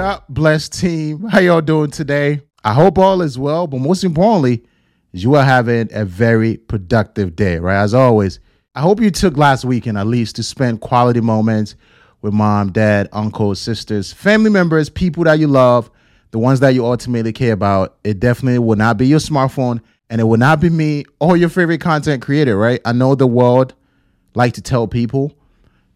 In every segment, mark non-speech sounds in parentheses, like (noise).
What up, blessed team? How y'all doing today? I hope all is well, but most importantly, you are having a very productive day, right? As always, I hope you took last weekend at least to spend quality moments with mom, dad, uncles, sisters, family members, people that you love, the ones that you ultimately care about. It definitely will not be your smartphone and it will not be me or your favorite content creator, right? I know the world like to tell people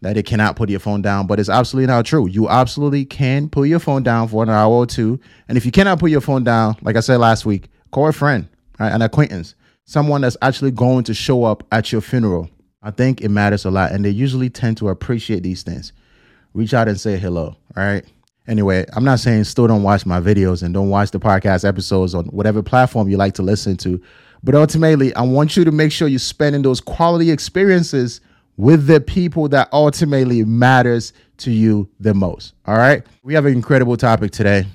that it cannot put your phone down, but it's absolutely not true. You absolutely can put your phone down for an hour or two. And if you cannot put your phone down, like I said last week, call a friend, right? an acquaintance, someone that's actually going to show up at your funeral. I think it matters a lot. And they usually tend to appreciate these things. Reach out and say hello, all right? Anyway, I'm not saying still don't watch my videos and don't watch the podcast episodes on whatever platform you like to listen to. But ultimately, I want you to make sure you're spending those quality experiences with the people that ultimately matters to you the most. All right. We have an incredible topic today.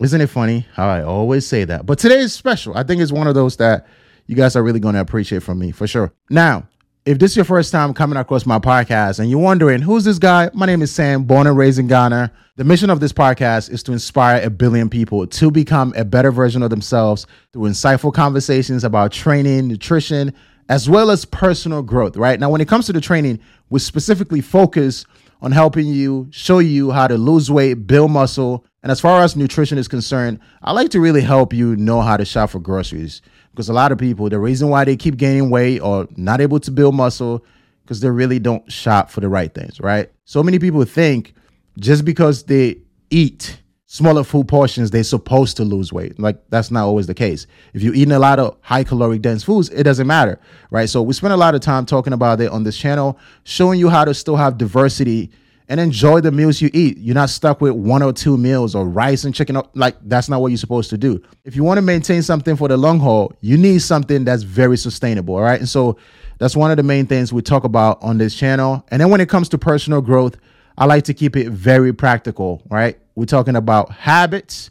Isn't it funny how I always say that? But today is special. I think it's one of those that you guys are really going to appreciate from me for sure. Now, if this is your first time coming across my podcast and you're wondering, who's this guy? My name is Sam, born and raised in Ghana. The mission of this podcast is to inspire a billion people to become a better version of themselves through insightful conversations about training, nutrition, as well as personal growth, right? Now, when it comes to the training, we specifically focus on helping you, show you how to lose weight, build muscle. And as far as nutrition is concerned, I like to really help you know how to shop for groceries because a lot of people, the reason why they keep gaining weight or not able to build muscle, because they really don't shop for the right things, right? So many people think just because they eat smaller food portions, they're supposed to lose weight. Like that's not always the case. If you're eating a lot of high caloric dense foods, it doesn't matter, right? So we spend a lot of time talking about it on this channel, showing you how to still have diversity and enjoy the meals you eat. You're not stuck with one or two meals or rice and chicken. Like that's not what you're supposed to do. If you want to maintain something for the long haul, you need something that's very sustainable. All right. And so that's one of the main things we talk about on this channel. And then when it comes to personal growth, I like to keep it very practical, right? We're talking about habits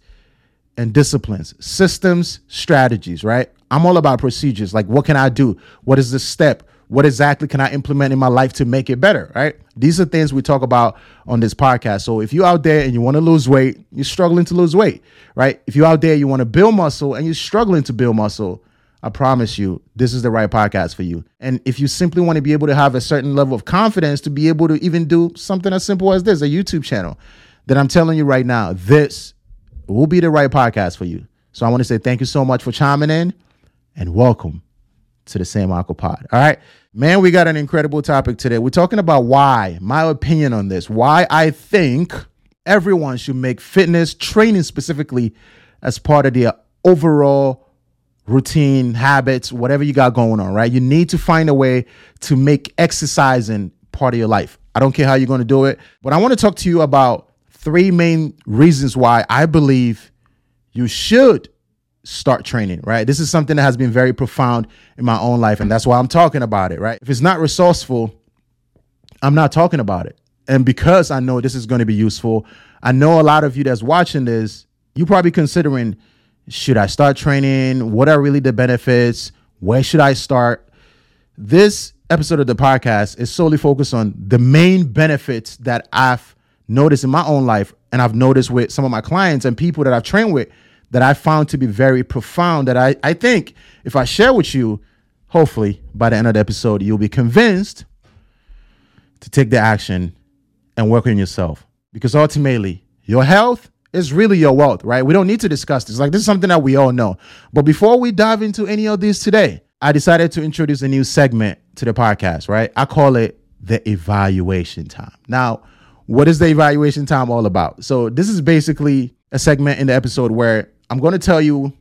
and disciplines, systems, strategies, right? I'm all about procedures. Like, what can I do? What is the step? what exactly can I implement in my life to make it better, right? These are things we talk about on this podcast. So if you're out there and you want to lose weight, you're struggling to lose weight, right? If you're out there, you want to build muscle and you're struggling to build muscle, I promise you, this is the right podcast for you. And if you simply want to be able to have a certain level of confidence to be able to even do something as simple as this, a YouTube channel, then I'm telling you right now, this will be the right podcast for you. So I want to say thank you so much for chiming in and welcome to the Sam Arkoh Pod. All right. Man, we got an incredible topic today. We're talking about why, my opinion on this, why I think everyone should make fitness training specifically as part of their overall routine, habits, whatever you got going on, right? You need to find a way to make exercising part of your life. I don't care how you're going to do it, but I want to talk to you about three main reasons why I believe you should start training, right? This is something that has been very profound in my own life, and that's why I'm talking about it, right? If it's not resourceful, I'm not talking about it. And because I know this is going to be useful, I know a lot of you that's watching this, You're probably considering should I start training? What are really the benefits? Where should I start? This episode of the podcast is solely focused on the main benefits that I've noticed in my own life and I've noticed with some of my clients and people that I've trained with that I found to be very profound that I, I think if I share with you, hopefully by the end of the episode, you'll be convinced to take the action and work on yourself. Because ultimately, your health is really your wealth, right? We don't need to discuss this. Like, this is something that we all know. But before we dive into any of these today, I decided to introduce a new segment to the podcast, right? I call it the evaluation time. Now, what is the evaluation time all about? So, this is basically a segment in the episode where I'm going to tell you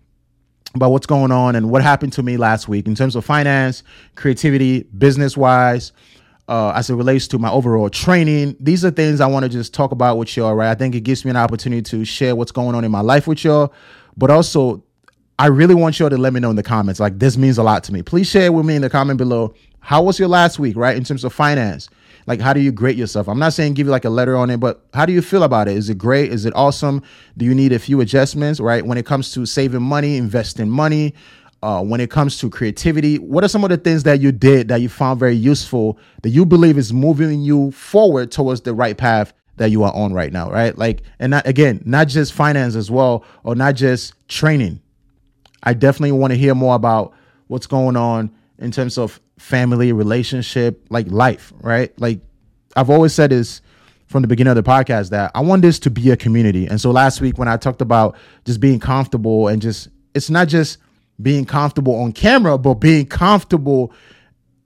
about what's going on and what happened to me last week in terms of finance, creativity, business wise, uh, as it relates to my overall training. These are things I want to just talk about with y'all, right? I think it gives me an opportunity to share what's going on in my life with y'all, but also I really want y'all to let me know in the comments. Like this means a lot to me. Please share with me in the comment below. How was your last week, right? In terms of finance, like how do you grade yourself i'm not saying give you like a letter on it but how do you feel about it is it great is it awesome do you need a few adjustments right when it comes to saving money investing money uh, when it comes to creativity what are some of the things that you did that you found very useful that you believe is moving you forward towards the right path that you are on right now, right? Like, and not again, not just finance as well, or not just training. I definitely want to hear more about what's going on in terms of family, relationship, like life, right? Like, I've always said this from the beginning of the podcast that I want this to be a community. And so last week when I talked about just being comfortable and just it's not just being comfortable on camera, but being comfortable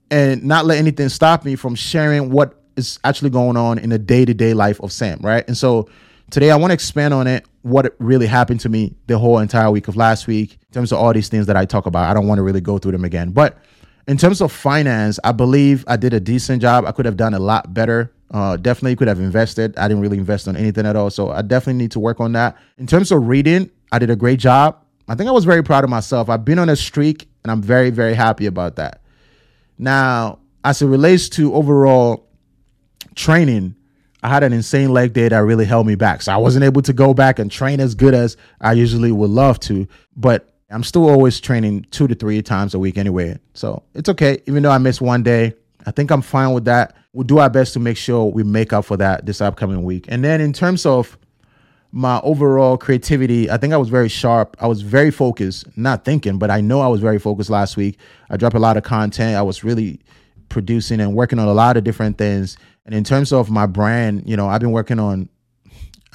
and not let anything stop me from sharing what is actually going on in the day-to-day life of Sam, right? And so today I want to expand on it, what really happened to me the whole entire week of last week in terms of all these things that I talk about. I don't want to really go through them again. But in terms of finance, I believe I did a decent job. I could have done a lot better. Uh, definitely could have invested. I didn't really invest on anything at all. So I definitely need to work on that. In terms of reading, I did a great job. I think I was very proud of myself. I've been on a streak and I'm very, very happy about that. Now, as it relates to overall training, I had an insane leg day that really held me back. So I wasn't able to go back and train as good as I usually would love to. But I'm still always training two to three times a week anyway. So it's okay. Even though I miss one day, I think I'm fine with that. We'll do our best to make sure we make up for that this upcoming week. And then in terms of my overall creativity, I think I was very sharp. I was very focused, not thinking, but I know I was very focused last week. I dropped a lot of content. I was really producing and working on a lot of different things. And in terms of my brand, you know, I've been working on,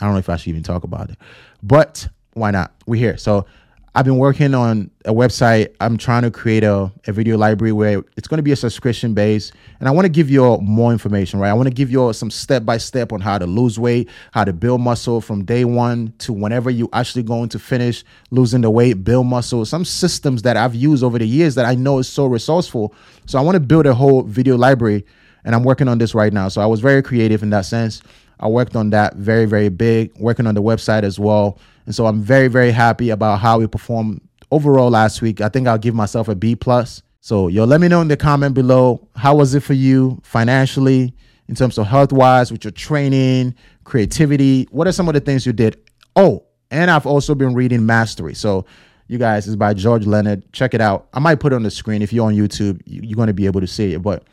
I don't know if I should even talk about it, but why not? We're here. So I've been working on a website. I'm trying to create a, a video library where it's going to be a subscription base. And I want to give you all more information, right? I want to give you all some step by step on how to lose weight, how to build muscle from day one to whenever you actually going to finish losing the weight, build muscle, some systems that I've used over the years that I know is so resourceful. So I want to build a whole video library and I'm working on this right now. So I was very creative in that sense. I worked on that very, very big, working on the website as well. And so I'm very, very happy about how we performed overall last week. I think I'll give myself a B plus. So yo, let me know in the comment below. How was it for you financially, in terms of health wise, with your training, creativity? What are some of the things you did? Oh, and I've also been reading Mastery. So you guys is by George Leonard. Check it out. I might put it on the screen if you're on YouTube. You're going to be able to see it. But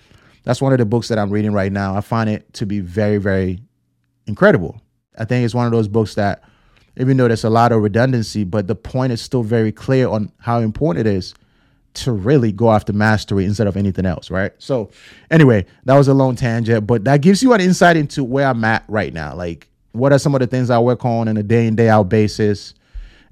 that's one of the books that I'm reading right now. I find it to be very, very incredible. I think it's one of those books that even though there's a lot of redundancy, but the point is still very clear on how important it is to really go after mastery instead of anything else, right? So, anyway, that was a long tangent, but that gives you an insight into where I'm at right now. Like, what are some of the things I work on on a day in, day out basis?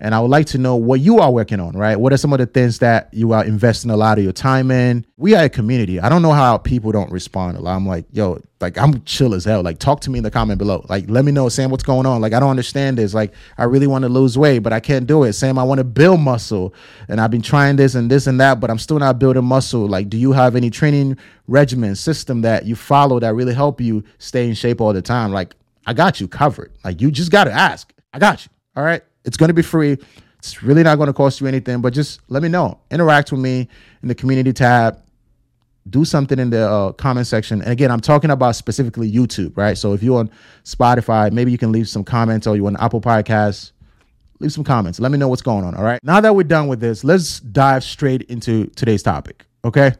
And I would like to know what you are working on, right? What are some of the things that you are investing a lot of your time in? We are a community. I don't know how people don't respond a lot. I'm like, yo, like I'm chill as hell. Like, talk to me in the comment below. Like, let me know, Sam, what's going on. Like, I don't understand this. Like, I really want to lose weight, but I can't do it. Sam, I want to build muscle. And I've been trying this and this and that, but I'm still not building muscle. Like, do you have any training regimen, system that you follow that really help you stay in shape all the time? Like, I got you covered. Like, you just got to ask. I got you. All right. It's going to be free. It's really not going to cost you anything, but just let me know. Interact with me in the community tab. Do something in the uh, comment section. And again, I'm talking about specifically YouTube, right? So if you're on Spotify, maybe you can leave some comments or you're on Apple Podcasts, leave some comments. Let me know what's going on. All right. Now that we're done with this, let's dive straight into today's topic. Okay.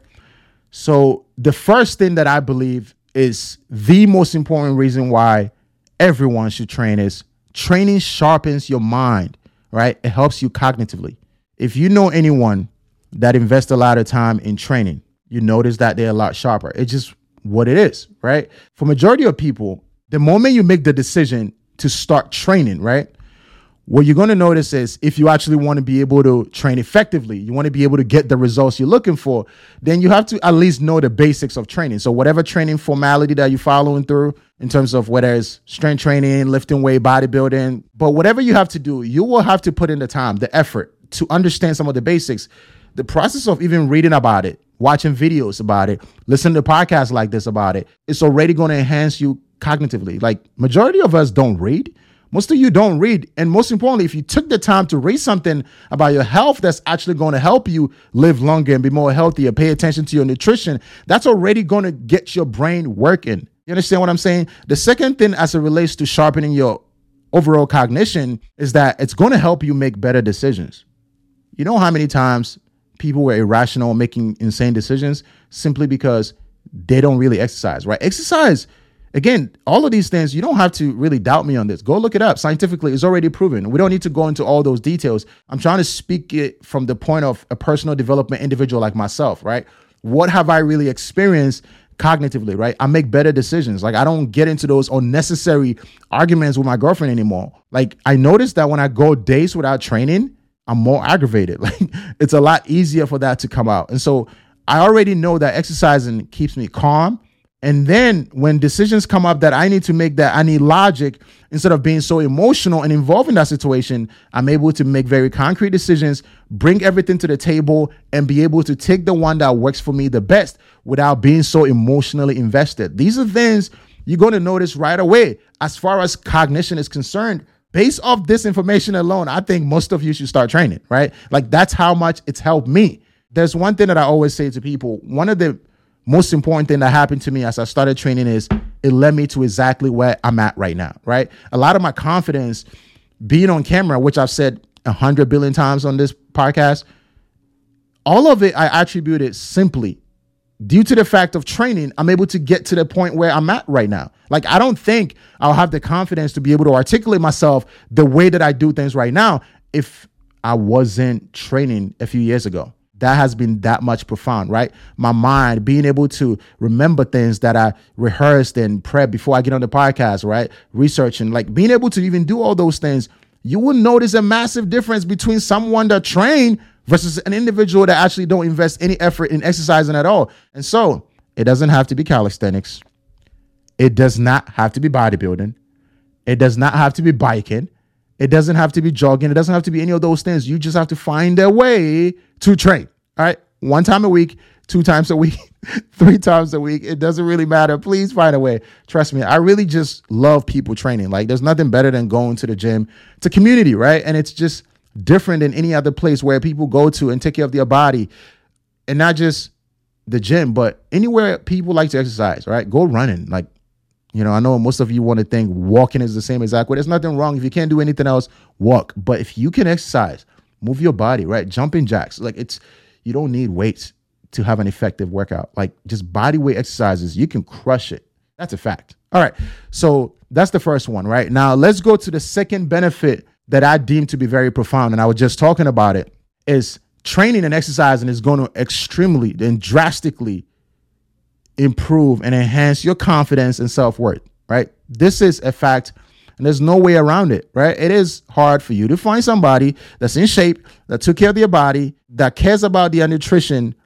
So the first thing that I believe is the most important reason why everyone should train is training sharpens your mind, right? It helps you cognitively. If you know anyone that invests a lot of time in training, you notice that they're a lot sharper. It's just what it is, right? For majority of people, the moment you make the decision to start training, right? What you're going to notice is if you actually want to be able to train effectively, you want to be able to get the results you're looking for, then you have to at least know the basics of training. So whatever training formality that you're following through in terms of whether it's strength training, lifting weight, bodybuilding, but whatever you have to do, you will have to put in the time, the effort to understand some of the basics. The process of even reading about it, watching videos about it, listening to podcasts like this about it, it's already going to enhance you cognitively. Like majority of us don't read most of you don't read. And most importantly, if you took the time to read something about your health that's actually going to help you live longer and be more healthier, pay attention to your nutrition, that's already going to get your brain working. You understand what I'm saying? The second thing, as it relates to sharpening your overall cognition, is that it's going to help you make better decisions. You know how many times people were irrational, making insane decisions simply because they don't really exercise, right? Exercise Again, all of these things, you don't have to really doubt me on this. Go look it up. Scientifically, it's already proven. We don't need to go into all those details. I'm trying to speak it from the point of a personal development individual like myself, right? What have I really experienced cognitively, right? I make better decisions. Like I don't get into those unnecessary arguments with my girlfriend anymore. Like I noticed that when I go days without training, I'm more aggravated. (laughs) Like it's a lot easier for that to come out. And so I already know that exercising keeps me calm. And then when decisions come up that I need to make that I need logic instead of being so emotional and involved in that situation, I'm able to make very concrete decisions, bring everything to the table, and be able to take the one that works for me the best without being so emotionally invested. These are things you're going to notice right away as far as cognition is concerned. Based off this information alone, I think most of you should start training, right? Like that's how much it's helped me. There's one thing that I always say to people. One of the most important thing that happened to me as I started training is it led me to exactly where I'm at right now, right? A lot of my confidence being on camera, which I've said a hundred billion times on this podcast, all of it I attribute it simply due to the fact of training, I'm able to get to the point where I'm at right now. Like, I don't think I'll have the confidence to be able to articulate myself the way that I do things right now if I wasn't training a few years ago that has been that much profound, right? My mind being able to remember things that I rehearsed and prep before I get on the podcast, right? Researching, like being able to even do all those things, you will notice a massive difference between someone that trained versus an individual that actually don't invest any effort in exercising at all. And so it doesn't have to be calisthenics. It does not have to be bodybuilding. It does not have to be biking. It doesn't have to be jogging. It doesn't have to be any of those things. You just have to find a way to train. All right. One time a week, two times a week, (laughs) three times a week. It doesn't really matter. Please find a way. Trust me. I really just love people training. Like there's nothing better than going to the gym. It's a community, right? And it's just different than any other place where people go to and take care of their body. And not just the gym, but anywhere people like to exercise, right? Go running. Like, you know, I know most of you want to think walking is the same exact way. There's nothing wrong. If you can't do anything else, walk. But if you can exercise, move your body, right? Jumping jacks. Like it's you don't need weights to have an effective workout. Like just body weight exercises, you can crush it. That's a fact. All right. So that's the first one, right? Now let's go to the second benefit that I deem to be very profound. And I was just talking about it is training and exercising is going to extremely and drastically improve and enhance your confidence and self-worth, right? This is a fact and there's no way around it, right? It is hard for you to find somebody that's in shape, that took care of their body, that cares about their nutrition,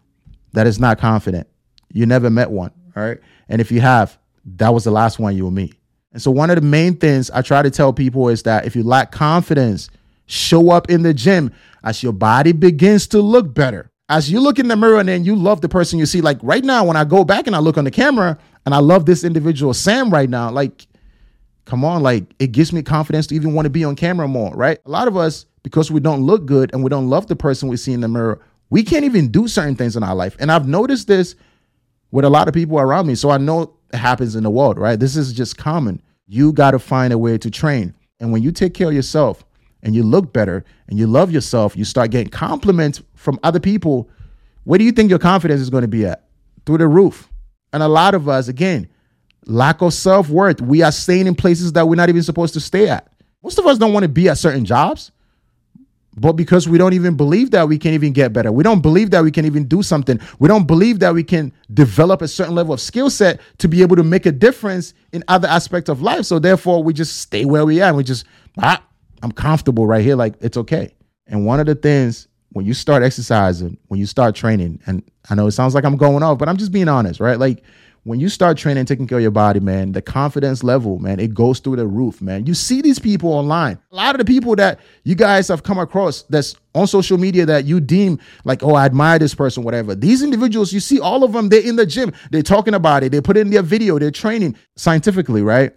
that is not confident. You never met one, right? And if you have, that was the last one you will meet. And so, one of the main things I try to tell people is that if you lack confidence, show up in the gym as your body begins to look better. As you look in the mirror and then you love the person you see, like right now, when I go back and I look on the camera and I love this individual, Sam, right now, like come on, like it gives me confidence to even want to be on camera more, right? A lot of us, because we don't look good and we don't love the person we see in the mirror, we can't even do certain things in our life. And I've noticed this with a lot of people around me. So I know it happens in the world, right? This is just common. You got to find a way to train. And when you take care of yourself and you look better and you love yourself, you start getting compliments from other people. Where do you think your confidence is going to be at? Through the roof. And a lot of us, again, lack of self worth. We are staying in places that we're not even supposed to stay at. Most of us don't want to be at certain jobs, but because we don't even believe that we can even get better, we don't believe that we can even do something, we don't believe that we can develop a certain level of skill set to be able to make a difference in other aspects of life. So therefore, we just stay where we are and we just, ah, I'm comfortable right here, like it's okay. And one of the things when you start exercising, when you start training, and I know it sounds like I'm going off, but I'm just being honest, right? Like when you start training, taking care of your body, man, the confidence level, man, it goes through the roof, man. You see these people online. A lot of the people that you guys have come across that's on social media that you deem like, oh, I admire this person, whatever. These individuals, you see all of them, they're in the gym, they're talking about it, they put in their video, they're training scientifically, right?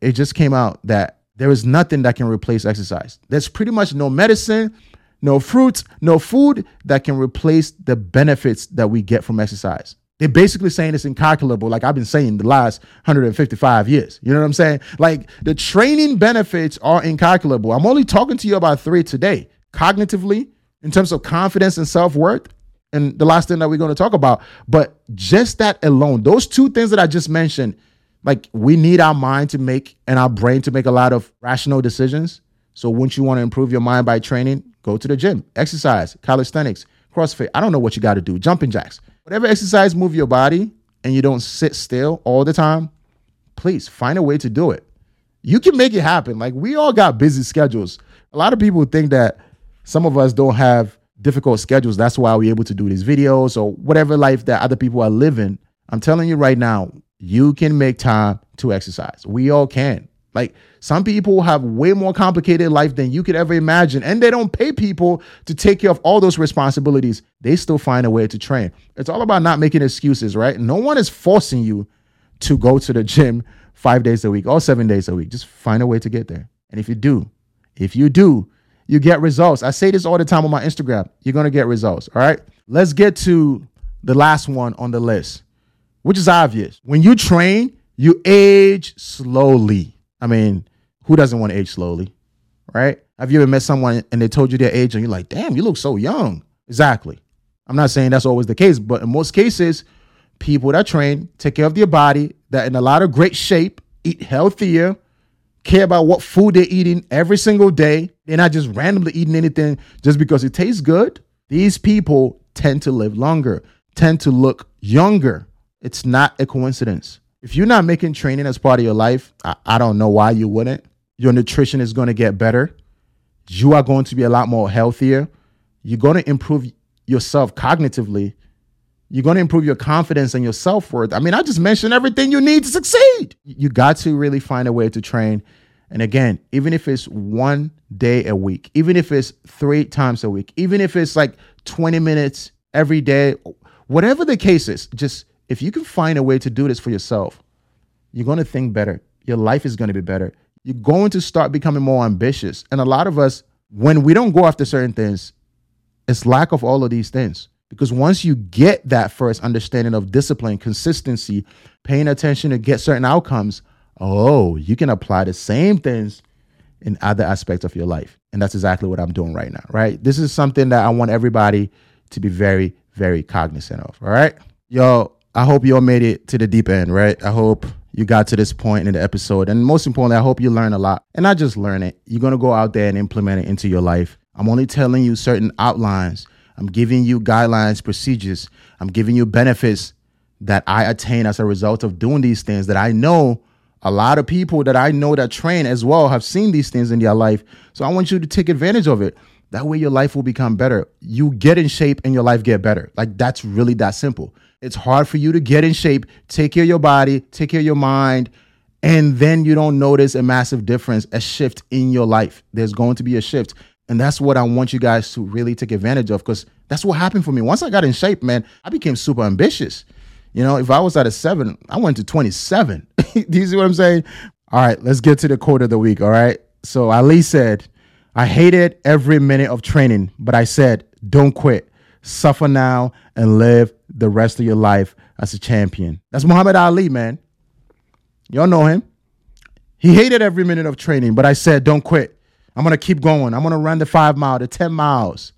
It just came out that there is nothing that can replace exercise. There's pretty much no medicine, no fruits, no food that can replace the benefits that we get from exercise. They're basically saying it's incalculable, like I've been saying the last 155 years. You know what I'm saying? Like the training benefits are incalculable. I'm only talking to you about three today cognitively, in terms of confidence and self worth, and the last thing that we're going to talk about. But just that alone, those two things that I just mentioned, Like we need our mind to make and our brain to make a lot of rational decisions. So once you want to improve your mind by training, go to the gym, exercise, calisthenics, CrossFit. I don't know what you got to do, jumping jacks. Whatever exercise move your body and you don't sit still all the time, please find a way to do it. You can make it happen. Like we all got busy schedules. A lot of people think that some of us don't have difficult schedules. That's why we're able to do these videos or whatever life that other people are living. I'm telling you right now, you can make time to exercise. We all can. Like some people have way more complicated life than you could ever imagine, and they don't pay people to take care of all those responsibilities. They still find a way to train. It's all about not making excuses, right? No one is forcing you to go to the gym five days a week or seven days a week. Just find a way to get there. And if you do, if you do, you get results. I say this all the time on my Instagram. You're going to get results. All right. Let's get to the last one on the list, which is obvious. When you train, you age slowly. I mean, who doesn't want to age slowly? Right? Have you ever met someone and they told you their age and you're like, damn, you look so young? Exactly. I'm not saying that's always the case, but in most cases, people that train take care of their body, that in a lot of great shape, eat healthier, care about what food they're eating every single day. They're not just randomly eating anything just because it tastes good. These people tend to live longer, tend to look younger. It's not a coincidence. If you're not making training as part of your life, I, I don't know why you wouldn't. Your nutrition is going to get better. You are going to be a lot more healthier. You're going to improve yourself cognitively. You're going to improve your confidence and your self worth. I mean, I just mentioned everything you need to succeed. You got to really find a way to train. And again, even if it's one day a week, even if it's three times a week, even if it's like 20 minutes every day, whatever the case is, just if you can find a way to do this for yourself, you're going to think better. Your life is going to be better. You're going to start becoming more ambitious. And a lot of us, when we don't go after certain things, it's lack of all of these things. Because once you get that first understanding of discipline, consistency, paying attention to get certain outcomes, oh, you can apply the same things in other aspects of your life. And that's exactly what I'm doing right now, right? This is something that I want everybody to be very, very cognizant of. All right. Yo, I hope you all made it to the deep end, right? I hope you got to this point in the episode. And most importantly, I hope you learn a lot. And not just learn it, you're going to go out there and implement it into your life. I'm only telling you certain outlines I'm giving you guidelines, procedures. I'm giving you benefits that I attain as a result of doing these things that I know a lot of people that I know that train as well have seen these things in their life. So I want you to take advantage of it. That way your life will become better. You get in shape and your life get better. Like that's really that simple. It's hard for you to get in shape, take care of your body, take care of your mind, and then you don't notice a massive difference, a shift in your life. There's going to be a shift. And that's what I want you guys to really take advantage of because that's what happened for me. Once I got in shape, man, I became super ambitious. You know, if I was at a seven, I went to 27. (laughs) Do you see what I'm saying? All right, let's get to the quote of the week. All right. So Ali said, I hated every minute of training, but I said, don't quit. Suffer now and live the rest of your life as a champion. That's Muhammad Ali, man. Y'all know him. He hated every minute of training, but I said, don't quit. I'm going to keep going. I'm going to run the five mile, the 10 miles.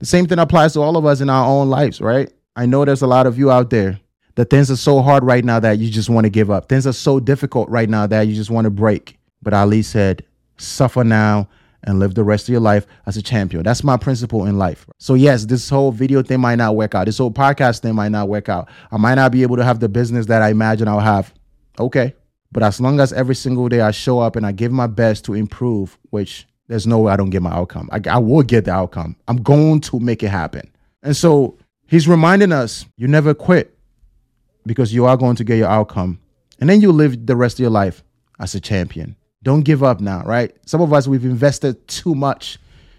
The same thing applies to all of us in our own lives, right? I know there's a lot of you out there that things are so hard right now that you just want to give up. Things are so difficult right now that you just want to break. But Ali said, suffer now and live the rest of your life as a champion. That's my principle in life. So, yes, this whole video thing might not work out. This whole podcast thing might not work out. I might not be able to have the business that I imagine I'll have. Okay. But as long as every single day I show up and I give my best to improve, which there's no way I don't get my outcome. I, I will get the outcome. I'm going to make it happen. And so he's reminding us you never quit because you are going to get your outcome. And then you live the rest of your life as a champion. Don't give up now, right? Some of us, we've invested too much.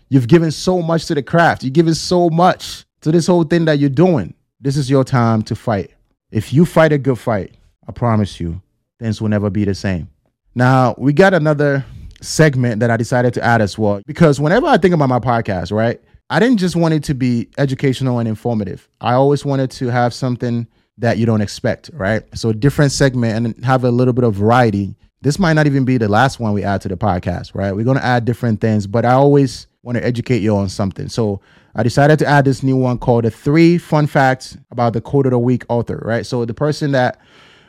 You've given so much to the craft. You've given so much to this whole thing that you're doing. This is your time to fight. If you fight a good fight, I promise you, things will never be the same. Now, we got another segment that I decided to add as well because whenever I think about my podcast, right, I didn't just want it to be educational and informative. I always wanted to have something that you don't expect, right? So, a different segment and have a little bit of variety this might not even be the last one we add to the podcast, right? We're going to add different things, but I always want to educate you on something. So I decided to add this new one called the three fun facts about the quote of the week author, right? So the person that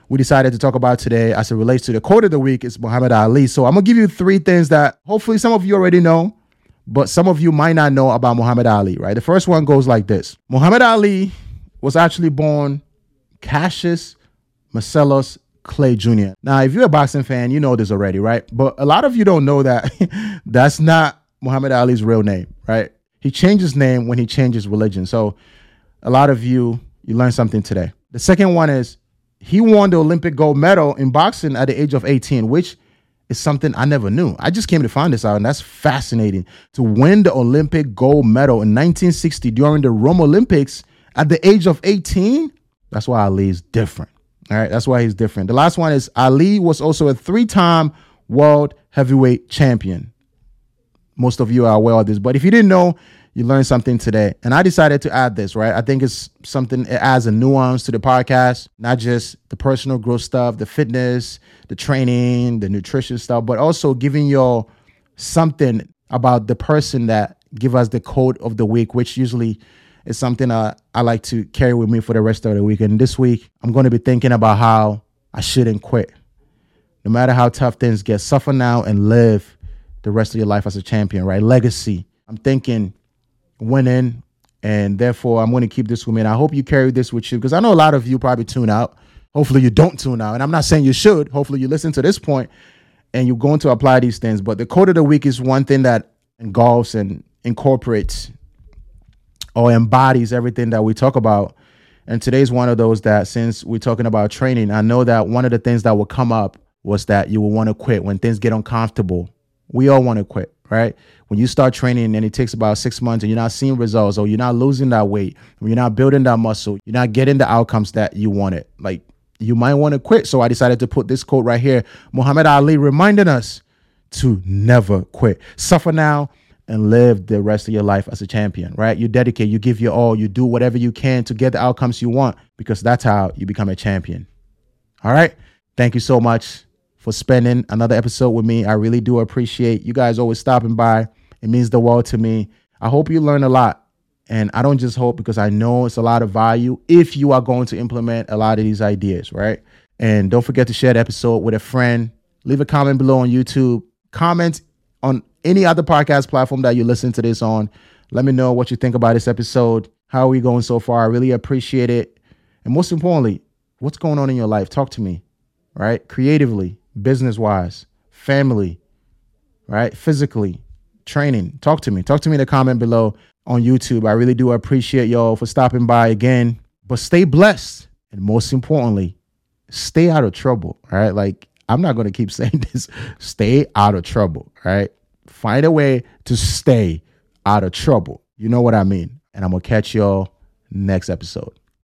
we decided to talk about today as it relates to the quote of the week is Muhammad Ali. So I'm gonna give you three things that hopefully some of you already know, but some of you might not know about Muhammad Ali, right? The first one goes like this Muhammad Ali was actually born Cassius Marcellus Clay Jr. Now, if you're a boxing fan, you know this already, right? But a lot of you don't know that (laughs) that's not Muhammad Ali's real name, right? He changed his name when he changed his religion. So a lot of you, you learned something today. The second one is he won the Olympic gold medal in boxing at the age of 18, which is something I never knew. I just came to find this out, and that's fascinating. To win the Olympic gold medal in 1960 during the Rome Olympics at the age of 18, that's why Ali is different. All right, that's why he's different. The last one is Ali was also a three time world heavyweight champion. Most of you are aware of this, but if you didn't know, you learned something today. And I decided to add this, right? I think it's something, it adds a nuance to the podcast, not just the personal growth stuff, the fitness, the training, the nutrition stuff, but also giving you something about the person that give us the code of the week, which usually is something uh, I like to carry with me for the rest of the week. And this week, I'm going to be thinking about how I shouldn't quit. No matter how tough things get, suffer now and live the rest of your life as a champion, right? Legacy. I'm thinking winning, and therefore I'm going to keep this with me. And I hope you carry this with you because I know a lot of you probably tune out. Hopefully you don't tune out, and I'm not saying you should. Hopefully you listen to this point and you're going to apply these things. But the code of the week is one thing that engulfs and incorporates or embodies everything that we talk about. And today's one of those that since we're talking about training, I know that one of the things that will come up was that you will want to quit when things get uncomfortable. We all want to quit right? When you start training and it takes about six months and you're not seeing results or you're not losing that weight, you're not building that muscle, you're not getting the outcomes that you wanted, like you might want to quit. So I decided to put this quote right here. Muhammad Ali reminding us to never quit. Suffer now and live the rest of your life as a champion, right? You dedicate, you give your all, you do whatever you can to get the outcomes you want because that's how you become a champion. All right. Thank you so much for spending another episode with me. I really do appreciate you guys always stopping by. It means the world to me. I hope you learn a lot. And I don't just hope because I know it's a lot of value if you are going to implement a lot of these ideas, right? And don't forget to share the episode with a friend. Leave a comment below on YouTube. Comment on any other podcast platform that you listen to this on. Let me know what you think about this episode. How are we going so far? I really appreciate it. And most importantly, what's going on in your life? Talk to me, right? Creatively business wise, family, right? Physically, training. Talk to me. Talk to me in the comment below on YouTube. I really do appreciate y'all for stopping by again. But stay blessed. And most importantly, stay out of trouble. Right? Like, I'm not going to keep (laughs) saying this. Stay out of trouble. Right? Find a way to stay out of trouble. You know what I mean? And I'm going to catch y'all next episode.